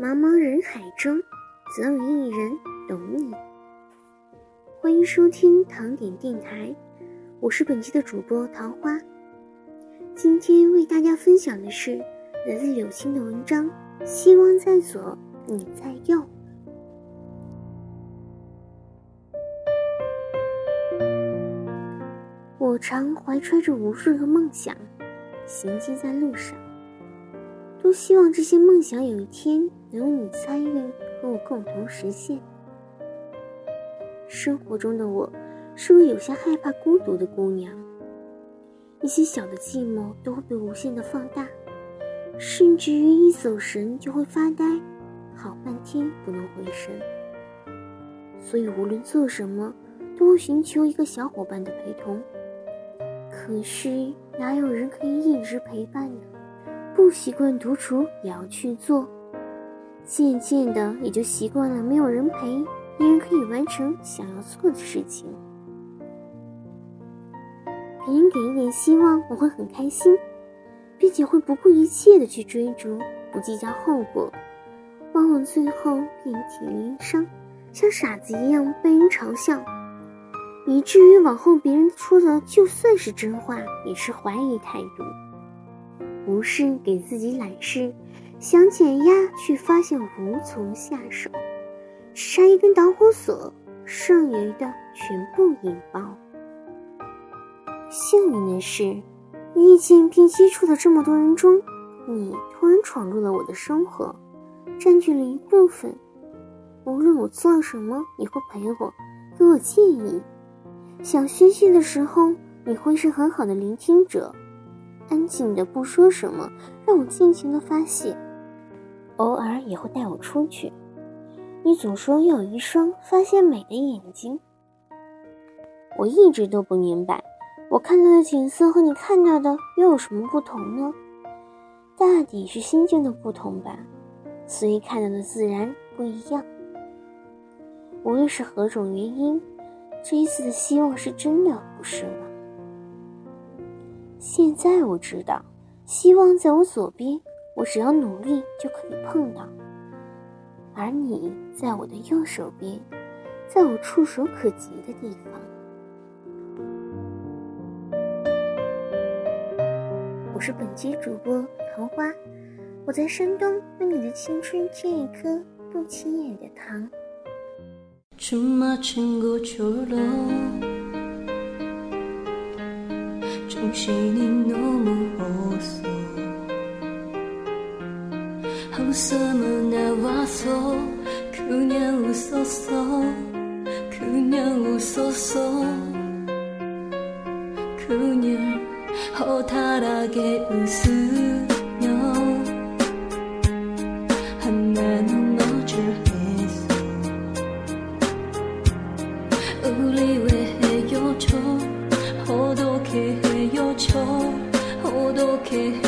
茫茫人海中，总有一人懂你。欢迎收听唐点电台，我是本期的主播桃花。今天为大家分享的是来自柳青的文章，希望在左，你在右。我常怀揣着无数个梦想，行进在路上，都希望这些梦想有一天能有你参与和我共同实现。生活中的我，是个有些害怕孤独的姑娘，一些小的寂寞都会被无限的放大，甚至于一走神就会发呆，好半天不能回神。所以无论做什么，都会寻求一个小伙伴的陪同。可是哪有人可以一直陪伴呢？不习惯独处也要去做，渐渐的也就习惯了没有人陪，依然可以完成想要做的事情。别人给一点希望，我会很开心，并且会不顾一切的去追逐，不计较后果，往往最后遍体鳞伤，像傻子一样被人嘲笑。以至于往后别人说的就算是真话，也是怀疑态度。无事给自己揽事，想减压却发现无从下手，只差一根导火索，剩余的全部引爆。幸运的是，遇见并接触的这么多人中，你突然闯入了我的生活，占据了一部分。无论我做什么，你会陪我，给我建议。想宣泄的时候，你会是很好的聆听者，安静的不说什么，让我尽情的发泄。偶尔也会带我出去。你总说要有一双发现美的眼睛。我一直都不明白，我看到的景色和你看到的又有什么不同呢？大抵是心境的不同吧，所以看到的自然不一样。无论是何种原因。这一次的希望是真的，不是吗？现在我知道，希望在我左边，我只要努力就可以碰到；而你在我的右手边，在我触手可及的地方。我是本期主播桃花，我在山东为你的青春添一颗不起眼的糖。 정신이 너무 없어. 한숨은 나와서 그냥 웃었어. 그냥 웃었어. 그냥 허탈하게 웃으 like it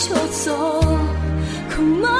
就走，好吗？